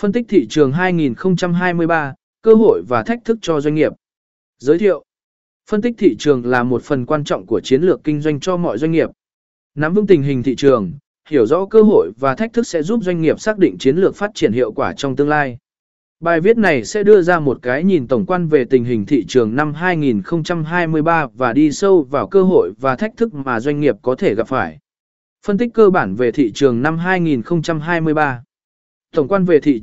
Phân tích thị trường 2023, cơ hội và thách thức cho doanh nghiệp. Giới thiệu. Phân tích thị trường là một phần quan trọng của chiến lược kinh doanh cho mọi doanh nghiệp. Nắm vững tình hình thị trường, hiểu rõ cơ hội và thách thức sẽ giúp doanh nghiệp xác định chiến lược phát triển hiệu quả trong tương lai. Bài viết này sẽ đưa ra một cái nhìn tổng quan về tình hình thị trường năm 2023 và đi sâu vào cơ hội và thách thức mà doanh nghiệp có thể gặp phải. Phân tích cơ bản về thị trường năm 2023. Tổng quan về thị